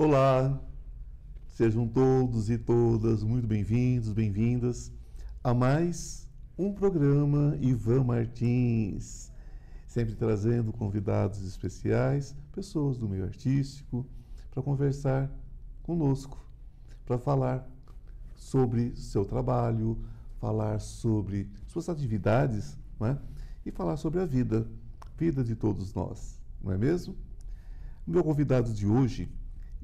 Olá, sejam todos e todas muito bem-vindos, bem-vindas a mais um programa Ivan Martins, sempre trazendo convidados especiais, pessoas do meio artístico, para conversar conosco, para falar sobre seu trabalho, falar sobre suas atividades não é? e falar sobre a vida, vida de todos nós, não é mesmo? O meu convidado de hoje,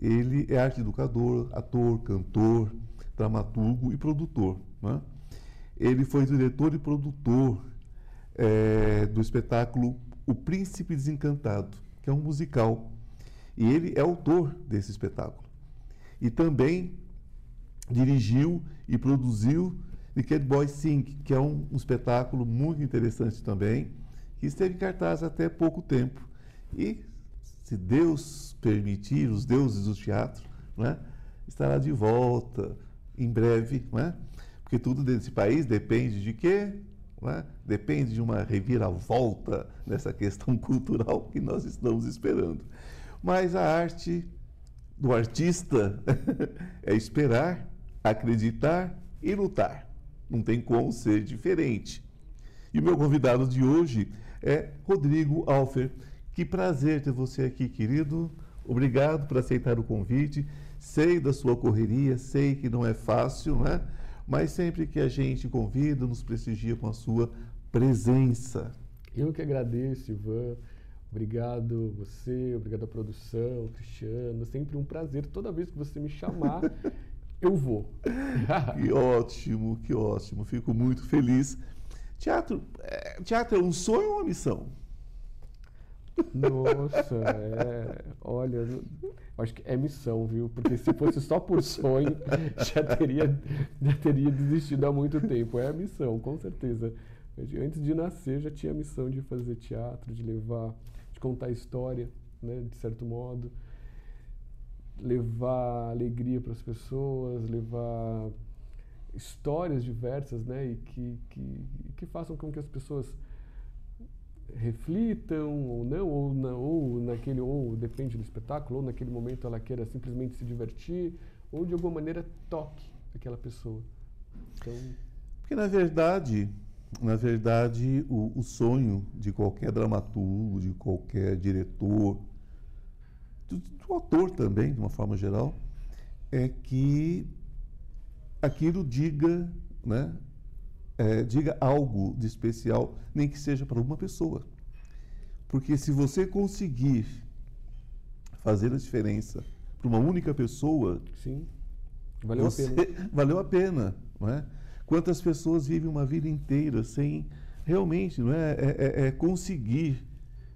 ele é arte educador, ator, cantor, dramaturgo e produtor. Não é? Ele foi diretor e produtor é, do espetáculo O Príncipe Desencantado, que é um musical. E ele é autor desse espetáculo. E também dirigiu e produziu The Cat Boy Sing, que é um, um, espetáculo muito interessante também, que esteve em cartaz até pouco tempo. E, se Deus permitir, os deuses do teatro, né, estará de volta em breve, né? porque tudo desse país depende de quê? É? Depende de uma reviravolta nessa questão cultural que nós estamos esperando. Mas a arte do artista é esperar, acreditar e lutar. Não tem como ser diferente. E o meu convidado de hoje é Rodrigo Alfer. Que prazer ter você aqui, querido. Obrigado por aceitar o convite. Sei da sua correria, sei que não é fácil, né? Mas sempre que a gente convida, nos prestigia com a sua presença. Eu que agradeço, Ivan. Obrigado você, obrigado à produção, Cristiano. Sempre um prazer. Toda vez que você me chamar, eu vou. que ótimo, que ótimo. Fico muito feliz. Teatro, é, teatro é um sonho ou uma missão? Nossa, é, olha, acho que é missão, viu? Porque se fosse só por sonho, já teria, já teria desistido há muito tempo. É a missão, com certeza. Antes de nascer, já tinha a missão de fazer teatro, de levar, de contar história, né, de certo modo levar alegria para as pessoas, levar histórias diversas, né, e que, que, que façam com que as pessoas reflitam ou não, ou, na, ou naquele, ou depende do espetáculo, ou naquele momento ela queira simplesmente se divertir, ou de alguma maneira toque aquela pessoa. Então... Porque na verdade, na verdade, o, o sonho de qualquer dramaturgo, de qualquer diretor, do, do autor também, de uma forma geral, é que aquilo diga, né, é, diga algo de especial, nem que seja para uma pessoa. Porque se você conseguir fazer a diferença para uma única pessoa, sim, valeu você, a pena. Valeu a pena, não é? Quantas pessoas vivem uma vida inteira sem realmente, não é, é, é, é conseguir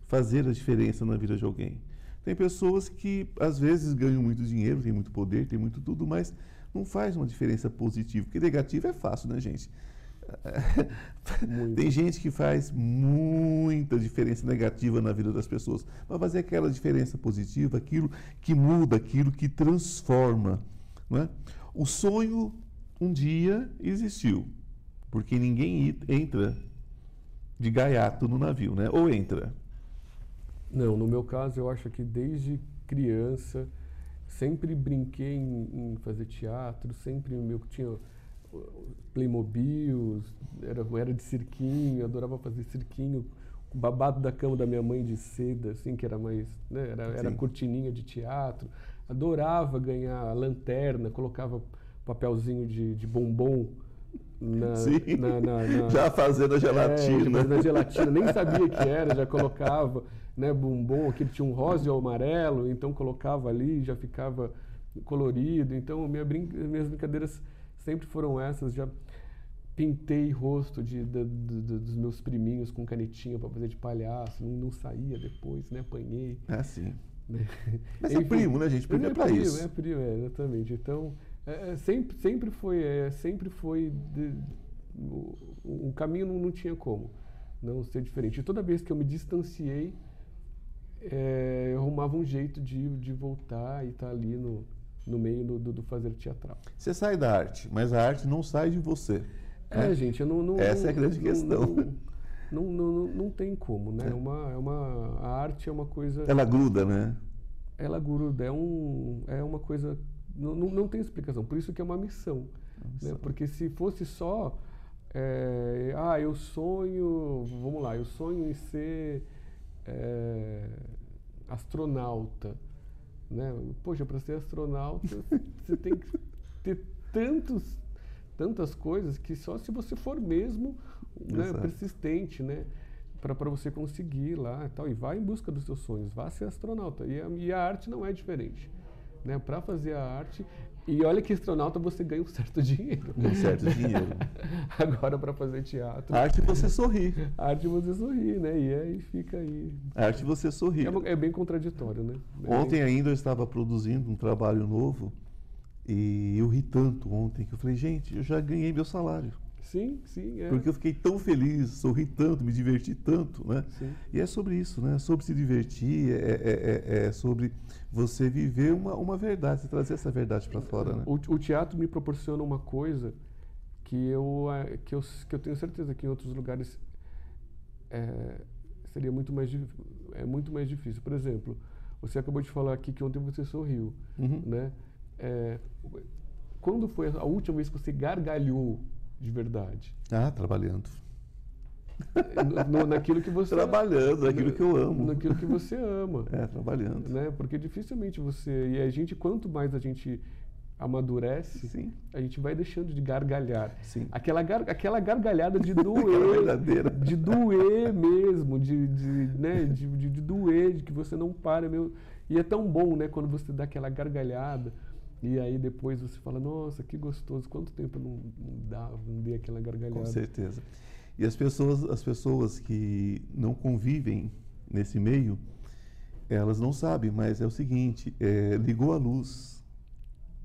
fazer a diferença na vida de alguém? Tem pessoas que às vezes ganham muito dinheiro, têm muito poder, têm muito tudo, mas não faz uma diferença positiva. Porque negativo é fácil, né, gente? Tem gente que faz muita diferença negativa na vida das pessoas, mas fazer aquela diferença positiva, aquilo que muda, aquilo que transforma. Não é? O sonho um dia existiu, porque ninguém entra de gaiato no navio, né? Ou entra. Não, no meu caso eu acho que desde criança sempre brinquei em, em fazer teatro, sempre meu tinha Playmobil, era, era de cirquinho, adorava fazer cirquinho, o babado da cama da minha mãe de seda, assim, que era mais, né, era, era cortininha de teatro. Adorava ganhar lanterna, colocava papelzinho de, de bombom na, na, na, na, já fazendo a gelatina. É, na gelatina, nem sabia que era, já colocava né, bumbum, aquele tinha um rosa e um amarelo, então colocava ali, já ficava colorido. Então minha brin minhas brincadeiras sempre foram essas, já pintei rosto de, de, de, dos meus priminhos com canetinha para fazer de palhaço, não, não, saía depois, né, apanhei. Ah, sim. Né? Mas é primo, né, gente? Primo é, é para isso. É primo, é, exatamente. Então, é, é, sempre, sempre foi, é, sempre foi o, o, caminho não, não, tinha como não ser diferente. E toda vez que eu me distanciei, é, eu arrumava um jeito de, de voltar e estar tá ali no, no meio do, do, do, fazer teatral. Você sai da arte, mas a arte não sai de você. É, né? gente, eu não, não Essa não, é a grande questão. Não, não, não, não, tem como, né? É. Uma, é uma, a arte é uma coisa. Ela gruda, né? ela Guruda é, um, é uma coisa. Não, não, não tem explicação. Por isso que é uma missão. Uma missão. Né? Porque se fosse só. é, ah, eu sonho. Vamos lá, eu sonho em ser é, astronauta. Né? Poxa, para ser astronauta, você tem que ter tantos, tantas coisas que só se você for mesmo né, persistente, né? Para você conseguir lá e tal. E vá em busca dos seus sonhos, vá ser astronauta. E a, e a arte não é diferente. Né? Para fazer a arte. E olha que astronauta você ganha um certo dinheiro. Um certo dinheiro. Agora, para fazer teatro. A arte você sorri. A arte você sorri, né? E aí fica aí. A arte você sorri. É, é bem contraditório, né? É Ontem ainda eu estava produzindo um trabalho novo e eu ri tanto ontem que eu falei, gente, eu já ganhei meu salário. Sim, sim, é. Porque eu fiquei tão feliz, sorri tanto, me diverti tanto, né? Sim. E é sobre isso, né? Sobre se divertir, é, é- é- é sobre você viver uma, uma verdade, você trazer essa verdade para fora, né? O, o teatro me proporciona uma coisa que eu, que eu, que eu tenho certeza que em outros lugares seria muito mais, é muito mais difícil. Por exemplo, você acabou de falar aqui que ontem você sorriu, Uhum. né? Quando foi a última vez que você gargalhou de verdade? Ah, trabalhando. No- naquilo que você... Trabalhando, naquilo que eu amo. Naquilo que você ama. É, trabalhando. né? Porque dificilmente você e a gente quanto mais a gente amadurece, Sim. a gente vai deixando de gargalhar. Sim. Aquela, gar, aquela gargalhada de doer, de doer mesmo, de, de, né, de, de, de doer, de que você não para, meu. E é tão bom, né, quando você dá aquela gargalhada e aí depois você fala, nossa, que gostoso, quanto tempo eu não, não dava, não dei aquela gargalhada. Com certeza. E as pessoas, as pessoas que não convivem nesse meio, elas não sabem, mas é o seguinte: é, ligou a luz,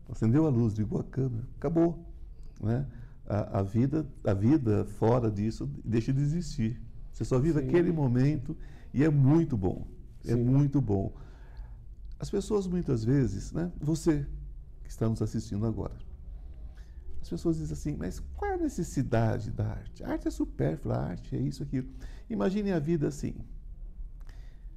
acendeu a luz, ligou a câmera, acabou, né? A, a vida, a vida fora disso deixa de existir. Você só vive Sim. aquele momento e é muito bom, é Sim. muito bom. As pessoas muitas vezes, né? Você que está nos assistindo agora, as pessoas dizem assim, mas qual é a necessidade da arte? A arte é supérflua, a arte é isso, aquilo. Imagine a vida assim.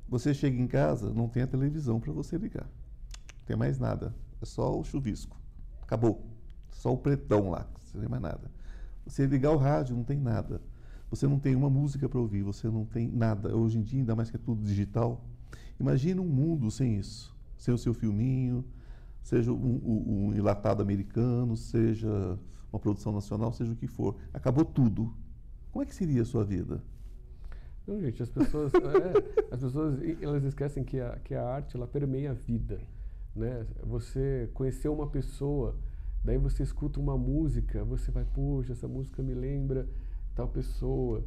Você chega em casa, não tem a televisão para você ligar. Não tem mais nada. É só o chuvisco. Acabou. Só o pretão lá, não tem mais nada. Você ligar o rádio, não tem nada. Você não tem uma música para ouvir, você não tem nada. Hoje em dia, ainda mais que é tudo digital. Imagine um mundo sem isso. Sem o seu filminho, seja um, um- um enlatado americano, seja uma produção nacional, seja o que for. Acabou tudo. Como é que seria a sua vida? Não, gente, as pessoas, é, as pessoas elas esquecem que a, que a arte ela permeia a vida, né? Você conheceu uma pessoa, daí você escuta uma música, você vai, poxa, essa música me lembra tal pessoa,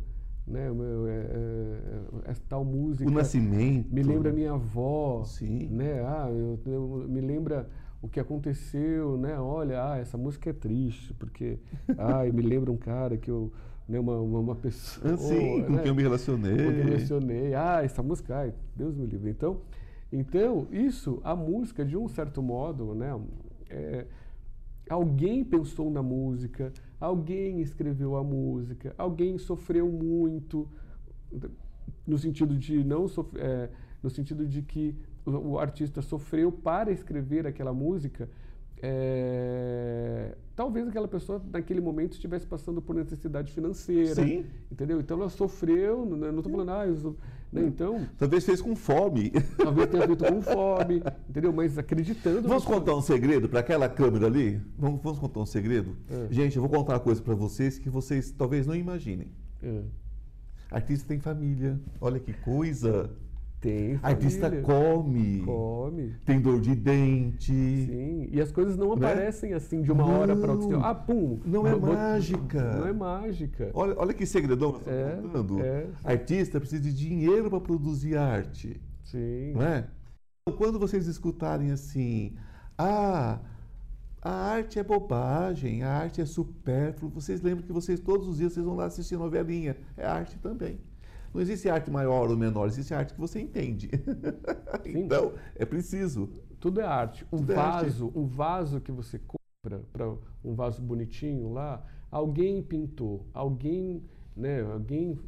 né? Meu, é, é, é, tal música O nascimento. me lembra minha avó, Sim. né? Ah, eu, eu- me lembra o que aconteceu, né? Olha, ah, essa música é triste porque, ah, me lembra um cara que eu, né? Uma, uma, uma pessoa, Ah, sim, com né? quem eu me relacionei. com quem eu mencionei. Ah, essa música, ai, Deus me livre. Então, então isso, a música de um certo modo, né? é, alguém pensou na música, alguém escreveu a música, alguém sofreu muito no sentido de não sof- é, no sentido de que o, artista sofreu para escrever aquela música é, talvez aquela pessoa naquele momento estivesse passando por necessidade financeira Sim. entendeu então ela sofreu não estou falando ah, sou- né, então Talvez fez com fome. talvez tenha feito com fome entendeu mas acreditando Vamos contar um segredo para aquela câmera ali? Vamos, vamos contar um segredo? É. Gente, eu vou contar uma coisa para vocês que vocês talvez não imaginem. É. Artista tem família. Olha que coisa. Tem Artista família, come. come Tem dor de dente. Sim, e as coisas não Né? aparecem assim de uma hora para outra. Não. Ah, pum! Não é bot- mágica. Não é mágica. Olha, olha que segredão nós estamos É, contando. é. Artista precisa de dinheiro para produzir arte. Sim. Não é? Então, quando vocês escutarem assim, ah, a arte é bobagem, a arte é supérfluo, vocês lembram que vocês todos os dias vocês vão lá assistir novelinha. É arte também. Não existe arte maior ou menor, existe arte que você entende. Então, é preciso. Tudo é arte. Um Tudo é arte. vaso, um vaso que você compra para um vaso bonitinho lá, alguém pintou, alguém, né, alguém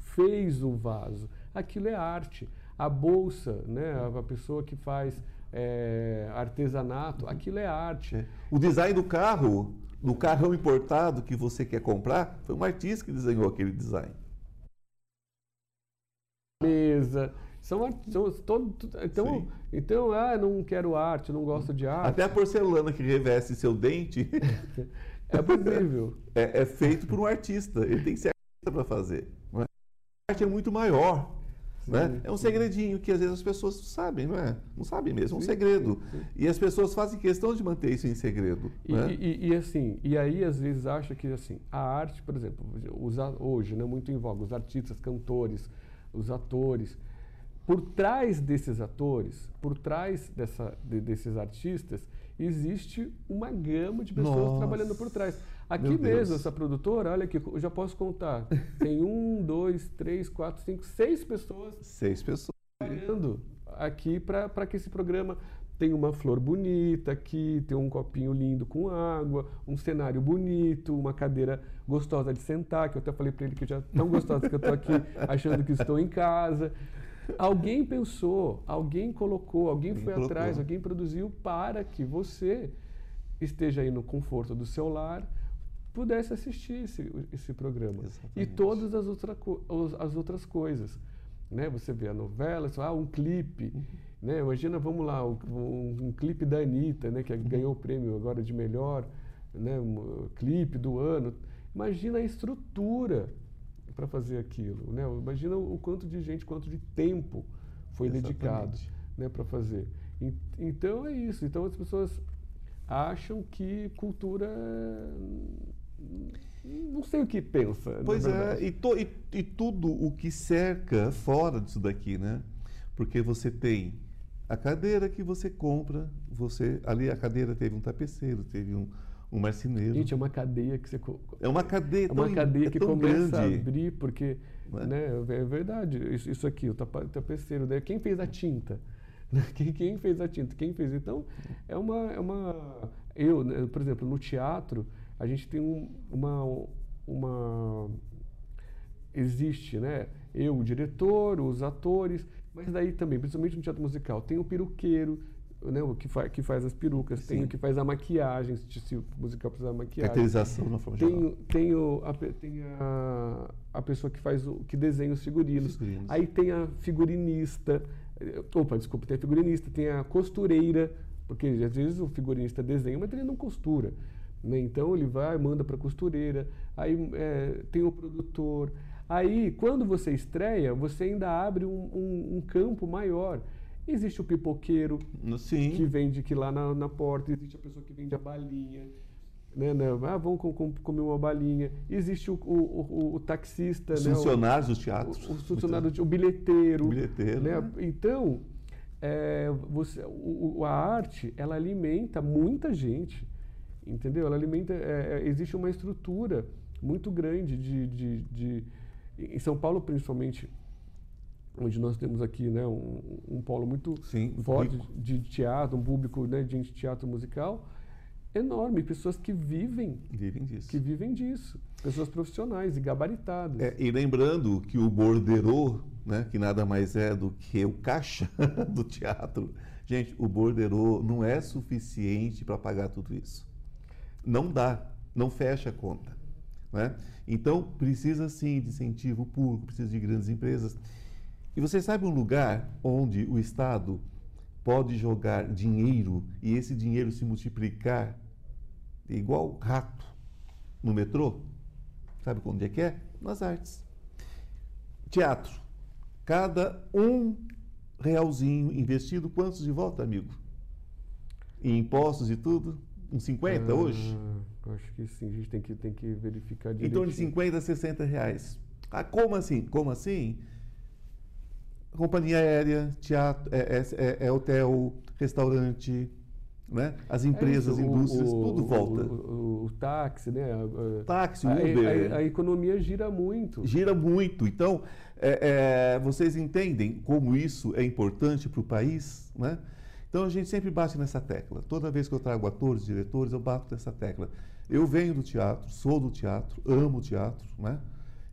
fez o vaso. Aquilo é arte. A bolsa, né? A, a pessoa que faz é, artesanato, Uhum. aquilo é arte. É. O design do carro, do carrão importado que você quer comprar, foi um artista que desenhou aquele design. Mesa. São, são todo, então, Sim. então, ah, não quero arte, não gosto de arte. Até a porcelana que reveste seu dente É possível. é, é feito por um artista. Ele tem que ser artista para fazer. é? A arte é muito maior. Né? Sim, É um segredinho que às vezes as pessoas sabem, não é? Não sabem mesmo, é um Sim, segredo. sim. E as pessoas fazem questão de manter isso em segredo. E, né? e- e, assim, e aí às vezes acha que assim, a arte, por exemplo, os a- hoje, né, muito em voga, os artistas, cantores, os atores, por trás desses atores, por trás dessa, de- desses artistas, existe uma gama de pessoas Nossa, trabalhando por trás. Aqui mesmo, essa produtora, olha aqui, eu já posso contar. Tem um, dois, três, quatro, cinco, seis pessoas Seis pessoas. trabalhando aqui para que esse programa tenha uma flor bonita aqui, tem um copinho lindo com água, um cenário bonito, uma cadeira gostosa de sentar, que eu até falei para ele que já tão gostosa que eu estou aqui achando que estou em casa. Alguém pensou, alguém colocou, alguém Alguém foi colocou. atrás, alguém produziu para que você esteja aí no conforto do seu lar, pudesse assistir esse, esse programa. E Exatamente. todas as, outra, as outras coisas. Né? Você vê a novela, você fala, ah, um clipe. Né? Imagina, vamos lá, um, um- clipe da Anitta, né? que ganhou o prêmio agora de melhor né? um, clipe do ano. Imagina a estrutura para fazer aquilo. Né? Imagina o quanto de gente, quanto de tempo foi dedicado Exatamente. né, para fazer. En- Então é isso. Então as pessoas acham que cultura é- não sei o que pensa. Pois é, e, to- e- e tudo o que cerca fora disso daqui, né? Porque você tem a cadeira que você compra, você ali a cadeira teve um tapeceiro, teve um, um marceneiro. Gente, é uma cadeia que você é uma cadeia é tão, uma cadeia é que começa grande. a abrir porque Não é? né, é verdade isso, isso aqui o tapeceiro daí quem fez a tinta Né? quem, quem fez a tinta quem fez então é uma é uma eu né, por exemplo no teatro a gente tem um, uma uma existe, né? Eu, o diretor, os atores, mas daí também, principalmente no teatro musical, tem o peruqueiro, né? O que, fa que faz as perucas, tem Sim. o que faz a maquiagem, se se o musical precisar de maquiagem. Caracterização de uma forma geral. Tem, o- tem, o, a, tem a, a pessoa que faz o que desenha os figurinos. Figurinos. Aí tem a figurinista. eh, Opa, desculpa, tem a figurinista, tem a costureira, porque às vezes o figurinista desenha, mas ele não costura. Né? Então ele vai, manda para a costureira, aí eh, tem o produtor. Aí, quando você estreia, você ainda abre um, um- um campo maior. Existe o pipoqueiro, Sim. que vende que lá na, na porta, existe a pessoa que vende a balinha, né, né, ah, vamos com- com- comer uma balinha. Existe o, o, o- o taxista, Os né, funcionários dos teatros. o funcionário, o bilheteiro. O bilheteiro, né? né? Então, é, você, a arte, ela alimenta muita gente, entendeu? Ela alimenta, é, é, existe uma estrutura muito grande de, de, de- em São Paulo principalmente, onde nós temos aqui, né, um, um polo muito Sim, forte rico. de teatro, um público né, de teatro musical enorme, pessoas que vivem, Vivem disso. que vivem disso, pessoas profissionais e gabaritadas. É, e lembrando que o borderô, né, que nada mais é do que o caixa do teatro, gente, o borderô não é suficiente para pagar tudo isso. Não dá, não fecha a conta. Né? Então, precisa sim de incentivo público, precisa de grandes empresas. E você sabe um lugar onde o Estado pode jogar dinheiro e esse dinheiro se multiplicar igual rato no metrô? Sabe onde é que é? Nas artes. Teatro. Cada um realzinho investido, quantos de volta, amigo? Em impostos e tudo? Uns 50 hoje? Ah, eu acho que sim, a gente tem que, tem que verificar Em direitinho. torno de 50 a 60 reais. Ah, como assim? Como assim? Companhia aérea, teatro, é, é- é- é hotel, restaurante, né? as empresas, É isso, indústrias, o- tudo o- volta. O, o- táxi, né? a- a- Táxi, a, Uber. a- a economia gira muito. gira muito. Então, é, é, vocês entendem como isso é importante para o país, né? Então a gente sempre bate nessa tecla. Toda vez que eu trago atores, diretores, eu bato nessa tecla. Eu venho do teatro, sou do teatro, amo o teatro, né?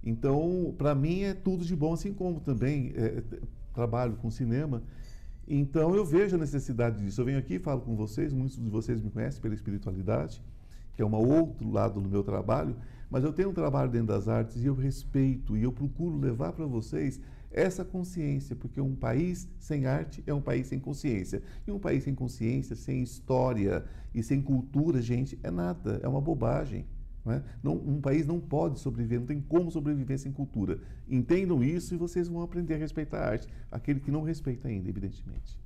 Então, para mim é tudo de bom, assim como também é, trabalho com cinema, então eu vejo a necessidade disso. Eu venho aqui, falo com vocês, muitos de vocês me conhecem pela espiritualidade, que é um outro lado do meu trabalho, mas eu tenho um trabalho dentro das artes e eu respeito e eu procuro levar para vocês essa consciência, porque um país sem arte é um país sem consciência. E um país sem consciência, sem história e sem cultura, gente, é nada, é uma bobagem. Não, é? não um país não pode sobreviver, não tem como sobreviver sem cultura. Entendam isso e vocês vão aprender a respeitar a arte. Aquele que não respeita ainda, evidentemente.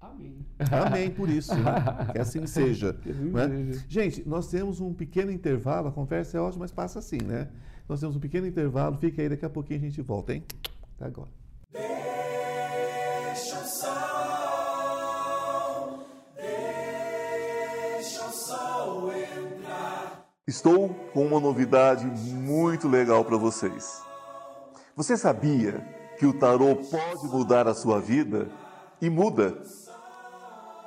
Amém. Amém por isso. Né? Que assim seja. Né? Gente, nós temos um pequeno intervalo, a conversa é ótima, mas passa assim, né? Nós temos um pequeno intervalo, fica aí, daqui a pouquinho a gente volta, hein? Agora. Deixa o sol, deixa o sol entrar. Estou com uma novidade muito legal para vocês. Você sabia que o tarô pode mudar a sua vida? E muda.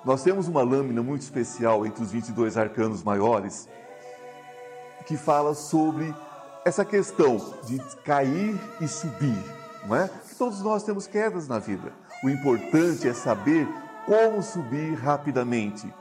Nós temos uma lâmina muito especial entre os 22 arcanos maiores que fala sobre essa questão de cair e subir não é? Que todos nós temos quedas na vida. O importante é saber como subir rapidamente.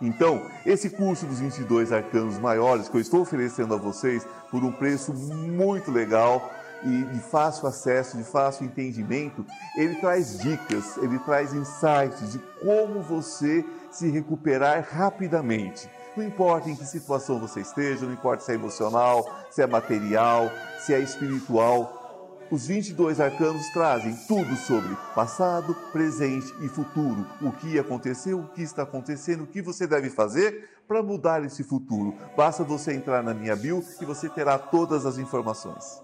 Então, esse curso dos 22 arcanos maiores que eu estou oferecendo a vocês por um preço muito legal e de fácil acesso, de fácil entendimento, ele traz dicas, ele traz insights de como você se recuperar rapidamente. Não importa em que situação você esteja, não importa se é emocional, se é material, se é espiritual, os 22 arcanos trazem tudo sobre passado, presente e futuro. O que aconteceu, o que está acontecendo, o que você deve fazer para mudar esse futuro. Basta você entrar na minha bio e você terá todas as informações.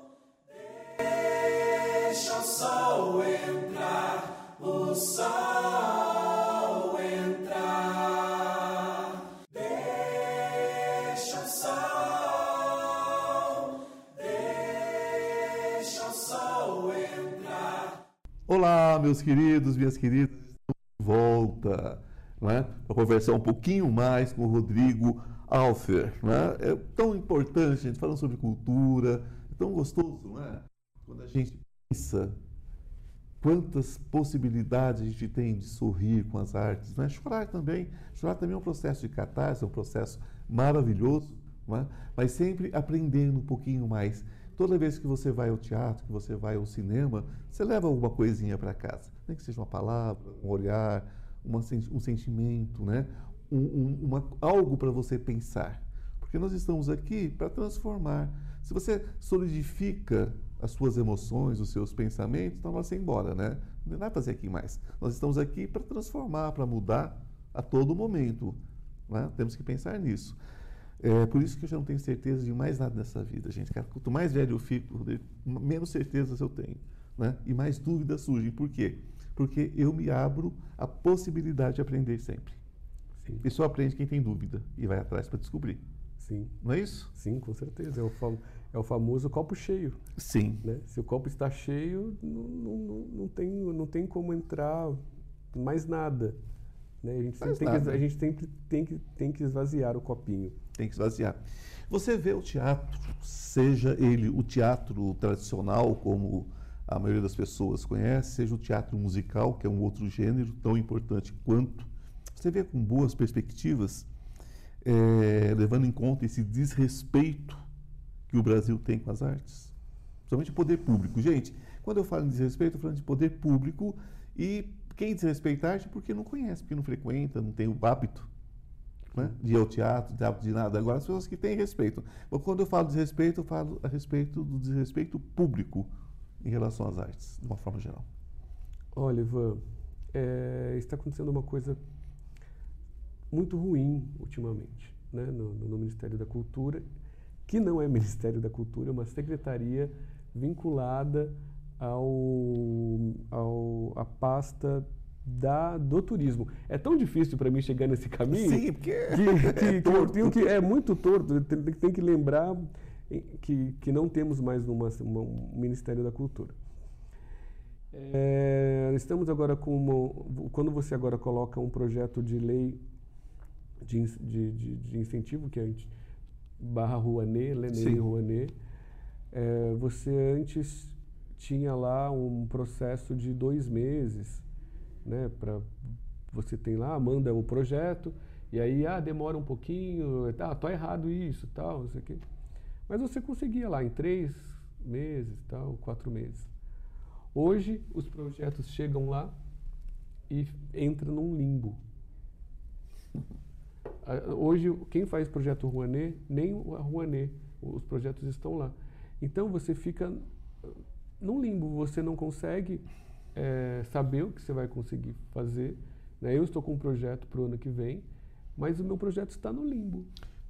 Deixa o sol entrar, o sol. Meus queridos, minhas queridas, estamos de volta né, para conversar um pouquinho mais com o Rodrigo Alfer. Né? É tão importante, gente falando sobre cultura, é tão gostoso né? quando a gente pensa quantas possibilidades a gente tem de sorrir com as artes. Né? Chorar também, chorar também é um processo de catarse, é um processo maravilhoso, né? mas sempre aprendendo um pouquinho mais Toda vez que você vai ao teatro, que você vai ao cinema, você leva alguma coisinha para casa. Nem que seja uma palavra, um olhar, uma, um sentimento, né? Um, um, uma, algo para você pensar. Porque nós estamos aqui para transformar. Se você solidifica as suas emoções, os seus pensamentos, então nós embora, né? Não vai fazer aqui mais. Nós estamos aqui para transformar, para mudar a todo momento. Né? Temos que pensar nisso. É por isso que eu já não tenho certeza de mais nada nessa vida, gente. Quanto mais velho eu fico, menos certezas eu tenho. Né? E mais dúvidas surgem. Por quê? Porque eu me abro a possibilidade de aprender sempre. Sim. E só aprende quem tem dúvida e vai atrás para descobrir. Sim. Não é isso? Sim, com certeza. É o, fam é o famoso copo cheio. Sim. Né? Se o copo está cheio, não, não, não, tem, não tem como entrar mais nada. Né? A, gente sempre tem que, a gente sempre tem que, tem que esvaziar o copinho tem que esvaziar. Você vê o teatro, seja ele o teatro tradicional, como a maioria das pessoas conhece, seja o teatro musical, que é um outro gênero tão importante quanto. Você vê com boas perspectivas, é, levando em conta esse desrespeito que o Brasil tem com as artes, principalmente o poder público. Gente, quando eu falo em desrespeito, eu falando de poder público e quem desrespeita a arte é porque não conhece, porque não frequenta, não tem o hábito né? de ir ao teatro, de nada. Agora, as pessoas que têm respeito. Mas quando eu falo de respeito, eu falo a respeito do desrespeito público em relação às artes, de uma forma geral. Olha, Ivan, é, está acontecendo uma coisa muito ruim ultimamente né? no, no Ministério da Cultura, que não é Ministério da Cultura, é uma secretaria vinculada ao, ao, à pasta da, do turismo. É tão difícil para mim chegar nesse caminho Sim, porque que, que, é, que é muito torto. Tem, tem, que lembrar que, que não temos mais uma, uma, um Ministério da Cultura. É, estamos agora com uma, quando você agora coloca um projeto de lei de, de, de, de incentivo que é barra Rouanet, Lenê Rouanet, é, você antes tinha lá um processo de dois meses, né? Para você tem lá, manda o projeto e aí ah demora um pouquinho, tá, tô errado isso, tal, não sei o quê. Mas você conseguia lá em três meses, tal, quatro meses. Hoje os projetos chegam lá e entram num limbo. Hoje, quem faz projeto Rouanet, nem a Rouanet, os projetos estão lá. Então você fica num limbo, você não consegue é, saber o que você vai conseguir fazer. Né? Eu estou com um projeto para o ano que vem, mas o meu projeto está no limbo.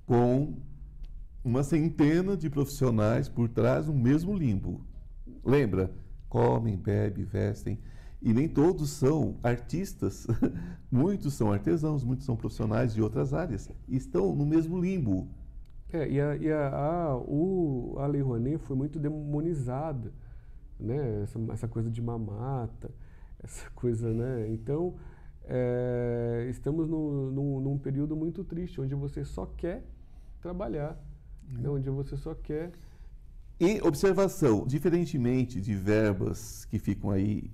Com uma centena de profissionais por trás do mesmo limbo. Lembra? Comem, bebem, vestem. E nem todos são artistas, muitos são artesãos, muitos são profissionais de outras áreas. Estão no mesmo limbo. É, e a, e a, a, o, a Lei Rouanet foi muito demonizada, né? Essa, essa, coisa de mamata, essa coisa, né? Então, é, estamos no, no, num período muito triste, onde você só quer trabalhar, né? onde você só quer... E observação, diferentemente de verbas que ficam aí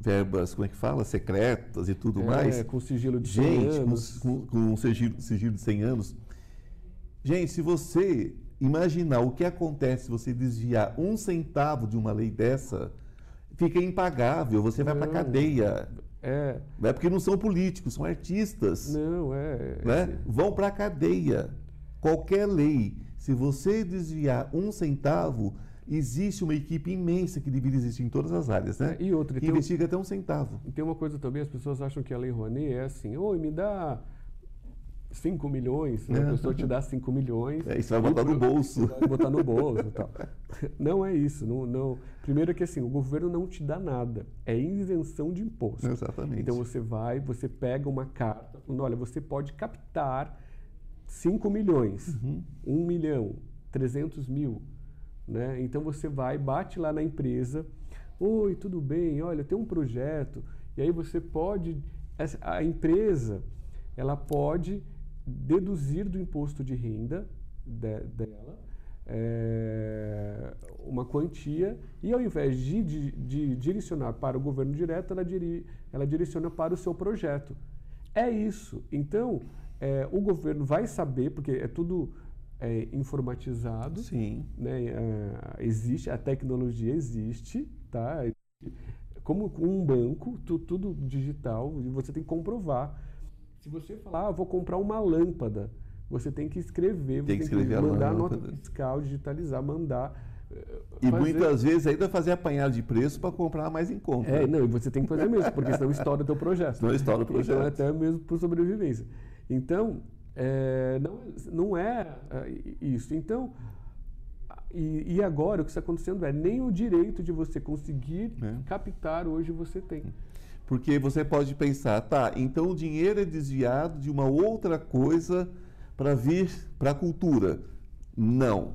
verbas, como é que fala? Secretas e tudo é, mais. com sigilo de gente, 100 anos. Com, com um sigilo, sigilo de 100 anos. Gente, se você imaginar o que acontece se você desviar um centavo de uma lei dessa, fica impagável, você vai para cadeia. É. é porque não são políticos, são artistas. Não, é. Né? Vão para cadeia. Qualquer lei, se você desviar um centavo, existe uma equipe imensa que deveria existir em todas as áreas, né? É, e outra, que investiga um, até um centavo. Tem uma coisa também, as pessoas acham que a Lei Rouanet é assim, oi, me dá 5 milhões, né? a pessoa te dá 5 milhões. É, isso vai botar no bolso. Vai botar no bolso e tal. Não é isso. Não, não. Primeiro é que assim, o governo não te dá nada. É isenção de imposto. Exatamente. Então você vai, você pega uma carta falando, olha, você pode captar 5 milhões, uhum. 1 milhão, 300 mil. Né? Então você vai, bate lá na empresa, oi, tudo bem, olha, tem um projeto, e aí você pode, a empresa, ela pode deduzir do imposto de renda de, dela é, uma quantia e ao invés de, de, de, direcionar para o governo direto, ela, diri, ela direciona para o seu projeto. É isso. Então, é, o governo vai saber, porque é tudo é, informatizado. Sim. Né? Existe, a tecnologia existe, tá? Como um banco, tu, tudo digital, e você tem que comprovar. Se você falar, ah, vou comprar uma lâmpada, você tem que escrever, tem que escrever tem que mandar a nota fiscal, digitalizar, mandar. E fazer... muitas vezes ainda fazer apanhado de preço para comprar mais em conta. É, não, e você tem que fazer mesmo, porque senão estoura o teu projeto. Não estoura o projeto. Então, até mesmo por sobrevivência. Então, é, não, não é, é isso. Então, e, e, agora o que está acontecendo é nem o direito de você conseguir é. captar hoje você tem. Porque você pode pensar, tá, então o dinheiro é desviado de uma outra coisa para vir para a cultura. Não.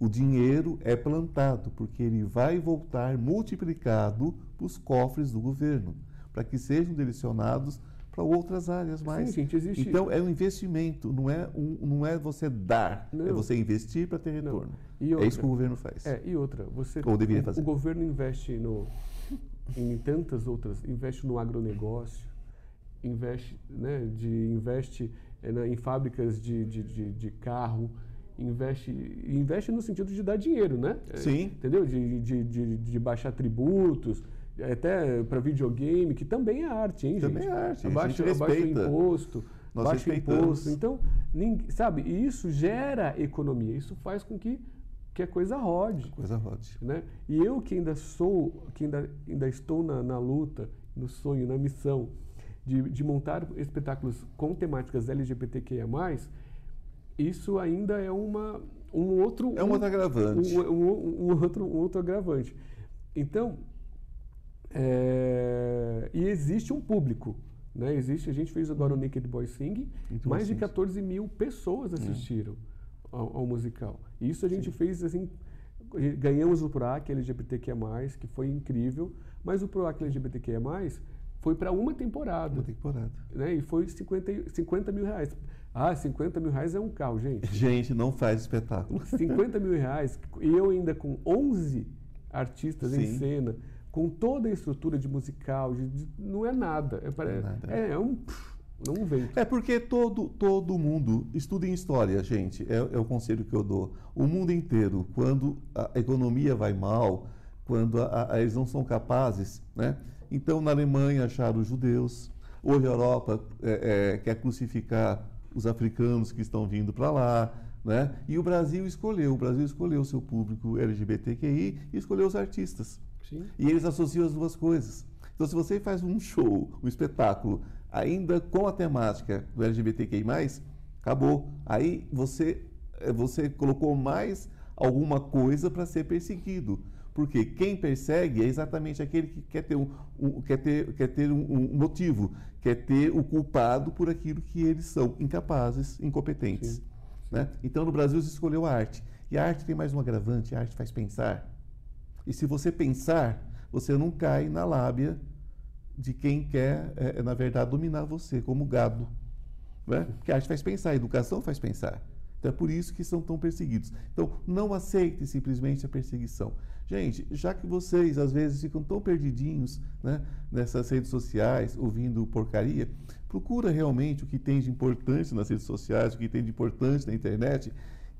O dinheiro é plantado, porque ele vai voltar multiplicado para os cofres do governo, para que sejam direcionados para outras áreas mais. Sim, gente, existe... Então é um investimento, não é, um, não é você dar, é não. é você investir para ter retorno. Outra, é isso que o governo faz. É, e outra, você ou deveria fazer. O governo investe no, em tantas outras, investe no agronegócio, investe, né, de, investe é, em fábricas de, de, de, de carro, investe investe no sentido de dar dinheiro, né? Sim. Entendeu? De, de, de, de baixar tributos, até para videogame, que também é arte, hein, também gente? Também é arte. Abaixa, abaixa o imposto, Nós baixa o imposto. Então, ninguém, sabe, e isso gera economia, isso faz com que, que a coisa rode. A coisa rode. Né? E eu que ainda sou, que ainda, ainda estou na, na luta, no sonho, na missão de, de montar espetáculos com temáticas LGBTQIA+, isso ainda é uma, um outro... É um, um outro agravante. Um, um, um, outro, um outro agravante. Então, é, e existe um público. Né? Existe, a gente fez agora o uhum. Naked Boy Sing, mais de 14 mil pessoas assistiram é. Ao, ao, musical. Isso a gente Sim. fez assim. Ganhamos o PROAC LGBTQIA, que foi incrível, mas o PROAC LGBTQIA foi para uma temporada. Uma temporada. Né? E foi 50, 50 mil reais. Ah, 50 mil reais é um carro, gente. Gente, não faz espetáculo. 50 mil reais, e eu ainda com 11 artistas Sim. em cena, com toda a estrutura de musical, de, de, não é nada. É, é, nada. é, é um. Não. É porque todo, todo mundo estuda em história, gente. É, é, o conselho que eu dou. O mundo inteiro, quando a economia vai mal, quando a, a, eles não são capazes, né? Então, na Alemanha acharam os judeus. Hoje a Europa é, é, quer crucificar os africanos que estão vindo para lá, né? E o Brasil escolheu, o Brasil escolheu seu público LGBTQI e escolheu os artistas. Sim. E eles associam as duas coisas. Então, se você faz um show, um espetáculo, ainda com a temática do LGBTQI+, acabou. Aí você, eh, você colocou mais alguma coisa para ser perseguido. Porque quem persegue é exatamente aquele que quer ter um, um quer ter, quer ter um, um, motivo, quer ter o culpado por aquilo que eles são, incapazes, incompetentes. Sim. Né? Então, no Brasil, se escolheu a arte. E a arte tem mais um agravante, a arte faz pensar. E se você pensar, você não cai na lábia de quem quer, é, na verdade, dominar você, como gado. Né? Porque a arte faz pensar, a educação faz pensar. Então é por isso que são tão perseguidos. Então não aceitem simplesmente a perseguição. Gente, já que vocês às vezes ficam tão perdidinhos né, nessas redes sociais, ouvindo porcaria, procura realmente o que tem de importante nas redes sociais, o que tem de importante na internet,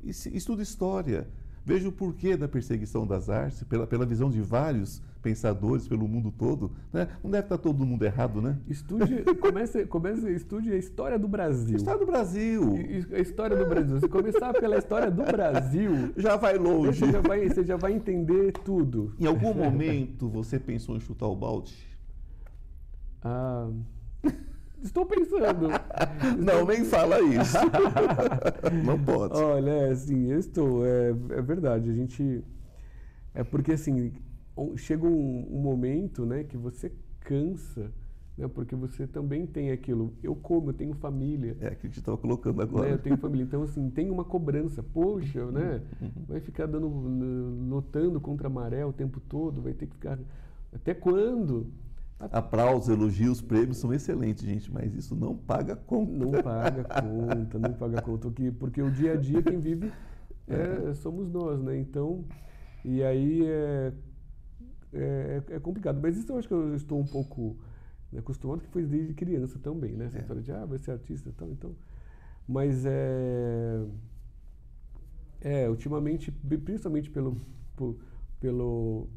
e estuda história. Veja o porquê da perseguição das artes, pela, pela visão de vários pensadores pelo mundo todo. Né? Não deve estar todo mundo errado, né? Estude, comece, comece, estude a história do Brasil. A história do Brasil. A história do Brasil. Se começar pela história do Brasil... Já vai longe. Você já vai, você já vai entender tudo. Em algum momento você pensou em chutar o balde? Ah... Estou pensando. Não, nem fala isso. não pode. Olha, é, assim, eu estou. É, é verdade. A gente. É porque, assim, chega um, um, momento né, que você cansa. Né, porque você também tem aquilo. Eu como, eu tenho família. É, que a gente estava colocando agora. Né, eu tenho família. Então, assim, tem uma cobrança. Poxa, né? Uhum. Vai ficar dando, lutando contra a maré o tempo todo, vai ter que ficar. Até quando? Aplausos, elogios, prêmios são excelentes, gente, mas isso não paga conta. Não paga conta, não paga conta. Porque, porque o dia a dia quem vive é, somos nós, né? Então, e aí é, é, é, complicado. Mas isso eu acho que eu estou um pouco né, acostumado, que foi desde criança também, né? Essa é. história de, ah, vai ser artista e tal, então... Mas é... É, ultimamente, principalmente pelo, por, pelo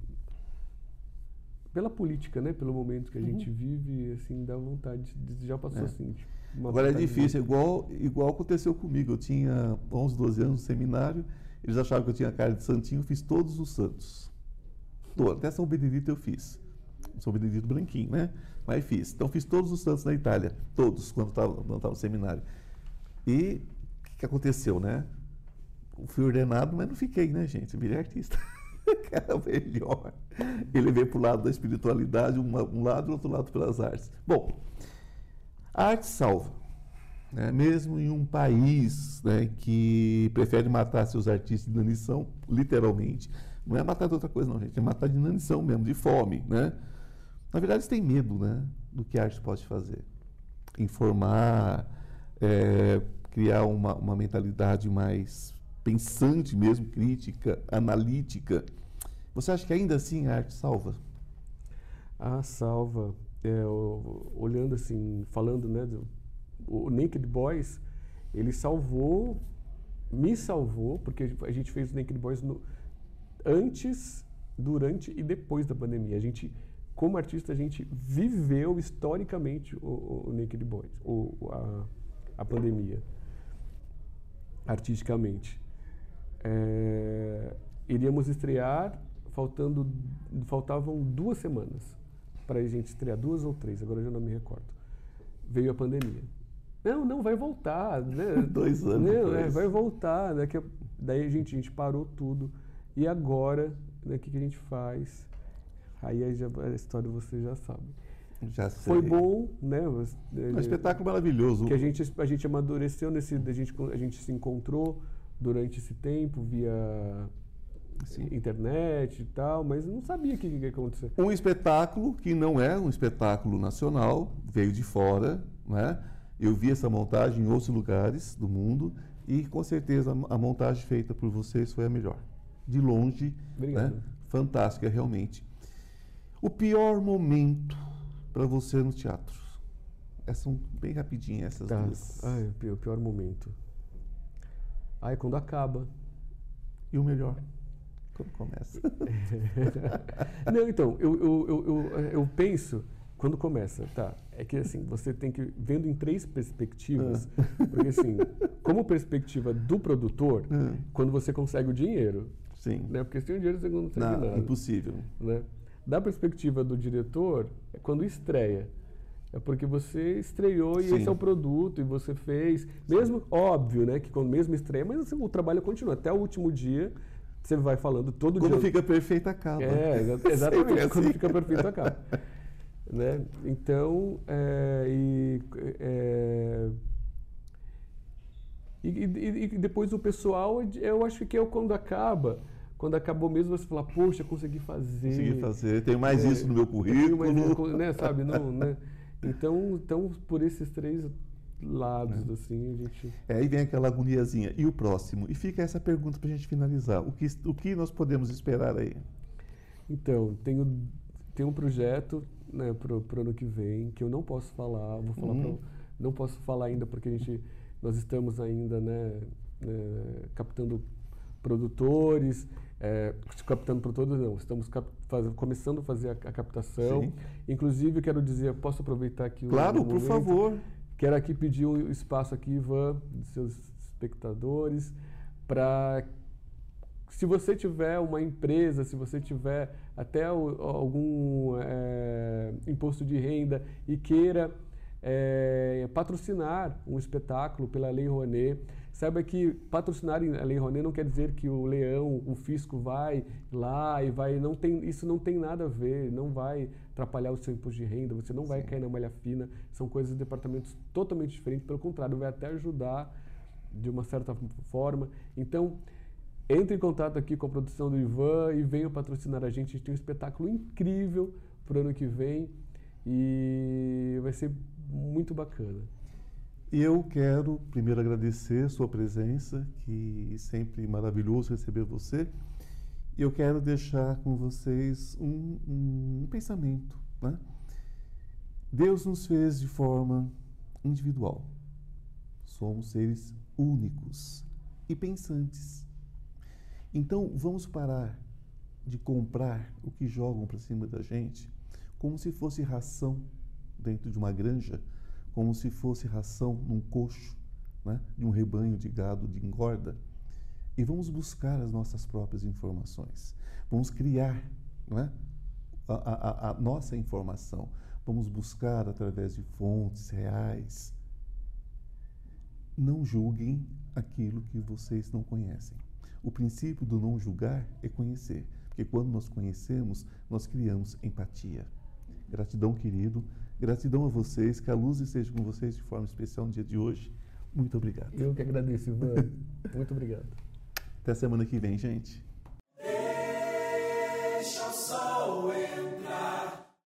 pela política, né? Pelo momento que a gente uhum. vive, assim, dá vontade. Já passou é. assim. Tipo, Agora é difícil, igual, igual aconteceu comigo. Eu tinha 11, 12 anos no seminário, eles achavam que eu tinha cara de santinho, eu fiz todos os santos. Todo, até São Benedito eu fiz. São Benedito branquinho, né? Mas fiz. Então fiz todos os santos na Itália, todos, quando estava no seminário. E o que, que aconteceu, né? fui ordenado, mas não fiquei, né, gente? Eu virei artista. era melhor. Ele veio para o lado da espiritualidade, um lado e outro lado pelas artes. Bom, a arte salva. Né? Mesmo em um país né, que prefere matar seus artistas de inanição, literalmente. Não é matar de outra coisa, não, gente. É matar de inanição mesmo, de fome. Né? Na verdade, eles têm medo né, do que a arte pode fazer. Informar, é, criar uma, uma mentalidade mais pensante mesmo, crítica, analítica. Você acha que ainda assim a arte salva? Ah, salva. É, olhando assim, falando, né, do, o Naked Boys, ele salvou, me salvou, porque a gente fez o Naked Boys no, antes, durante e depois da pandemia. A gente, como artista, a gente viveu historicamente o, o Naked Boys, o, a, a pandemia, artisticamente. É, iríamos estrear, faltando, faltavam duas semanas para a gente estrear, duas ou três, agora eu já não me recordo. Veio a pandemia. Não, não, vai voltar. Né? Dois anos. Não, é, vai voltar. Né? Que, daí a gente, a gente parou tudo. E agora, né, o que, que a gente faz? Aí a, a história você já sabe. Já sei. Foi bom, né? Um espetáculo maravilhoso. Que a gente, a gente amadureceu nesse. A gente, a gente se encontrou durante esse tempo via Sim. internet e tal, mas não sabia o que, que ia acontecer. Um espetáculo que não é um espetáculo nacional, veio de fora, né? Eu vi essa montagem em outros lugares do mundo e com certeza a montagem feita por vocês foi a melhor. De longe, né? fantástica, realmente. O pior momento para você no teatro? Essas são bem rapidinhas essas Tá. duas. Ai, o pi- o pior momento. Ai, quando acaba. E o melhor? Quando começa. Não, então, eu, eu, eu, eu, penso, quando começa, tá? É que assim, você tem que, vendo em três perspectivas, porque assim, como perspectiva do produtor, Ah, quando você consegue o dinheiro, Sim. né? Porque sem o dinheiro você não consegue Não, nada. impossível. né? Da perspectiva do diretor, é quando estreia. É porque você estreou e Sim. esse é o produto e você fez. Mesmo, óbvio, né? Que quando mesmo estreia, mas assim, o trabalho continua. Até o último dia, você vai falando todo Quando dia. fica perfeito, acaba. É, exa- Sempre exatamente. Quando assim. fica perfeito, acaba. né? Então, é, e, é, e, e- e depois o pessoal, eu acho que é quando acaba. Quando acabou mesmo, você fala, poxa, consegui fazer. Consegui fazer. Tenho mais É, isso no meu tenho currículo. mais né, sabe? Não, né? Então, então, por esses três lados, assim, a gente... É, aí vem aquela agoniazinha. E o próximo? E fica essa pergunta para a gente finalizar. O que, o que nós podemos esperar aí? Então, tenho, tenho um projeto né, pro, pro ano que vem que eu não posso falar, vou falar Hum. pra- não posso falar ainda porque a gente, nós estamos ainda né, né, captando produtores, é, captando produtores não, estamos faz- começando a fazer a, a captação. Sim. Inclusive, eu quero dizer, posso aproveitar aqui o Claro, o por momento? favor. Quero aqui pedir um espaço aqui, Ivan, dos seus espectadores, para se você tiver uma empresa, se você tiver até o- algum eh, imposto de renda e queira eh, patrocinar um espetáculo pela Lei Rouanet, saiba que patrocinar a Lei Rouanet não quer dizer que o leão, o fisco vai lá e vai, não tem, isso não tem nada a ver, não vai atrapalhar o seu imposto de renda, você não vai Sim. cair na malha fina, são coisas de departamentos totalmente diferentes, pelo contrário, vai até ajudar de uma certa forma. Então, entre em contato aqui com a produção do Ivan e venham patrocinar a gente. A gente tem um espetáculo incrível para o ano que vem e vai ser muito bacana. Eu quero primeiro agradecer sua presença, que sempre maravilhoso receber você. Eu quero deixar com vocês um, um pensamento. Né? Deus nos fez de forma individual. Somos seres únicos e pensantes. Então vamos parar de comprar o que jogam para cima da gente como se fosse ração dentro de uma granja, como se fosse ração num coxo, né, de um rebanho de gado de engorda. E vamos buscar as nossas próprias informações. Vamos criar não é, a, a- a nossa informação. Vamos buscar através de fontes reais. Não julguem aquilo que vocês não conhecem. O princípio do não julgar é conhecer, porque quando nós conhecemos, nós criamos empatia. Gratidão, querido. Gratidão a vocês. Que a luz esteja com vocês de forma especial no dia de hoje. Muito obrigado. Eu que agradeço, Ivan. muito obrigado. Até semana que vem, gente. Deixa o sol entrar.